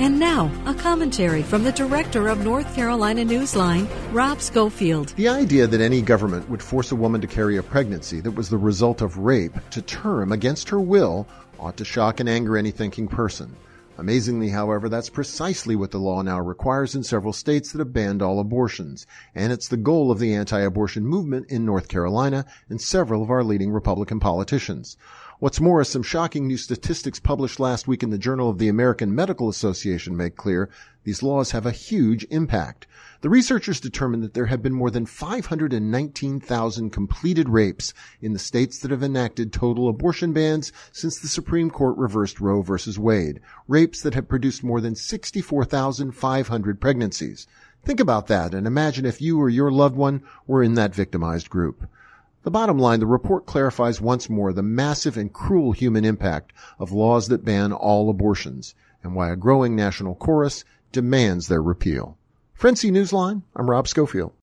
And now, a commentary from the director of North Carolina Newsline, Rob Schofield. The idea that any government would force a woman to carry a pregnancy that was the result of rape to term against her will ought to shock and anger any thinking person. Amazingly, however, that's precisely what the law now requires in several states that have banned all abortions, and it's the goal of the anti-abortion movement in North Carolina and several of our leading Republican politicians. What's more, as some shocking new statistics published last week in the Journal of the American Medical Association make clear, these laws have a huge impact. The researchers determined that there have been more than 519,000 completed rapes in the states that have enacted total abortion bans since the Supreme Court reversed Roe v. Wade. Rapes that have produced more than 64,500 pregnancies. Think about that and imagine if you or your loved one were in that victimized group. The bottom line, the report clarifies once more the massive and cruel human impact of laws that ban all abortions and why a growing national chorus demands their repeal. For NC Newsline, I'm Rob Schofield.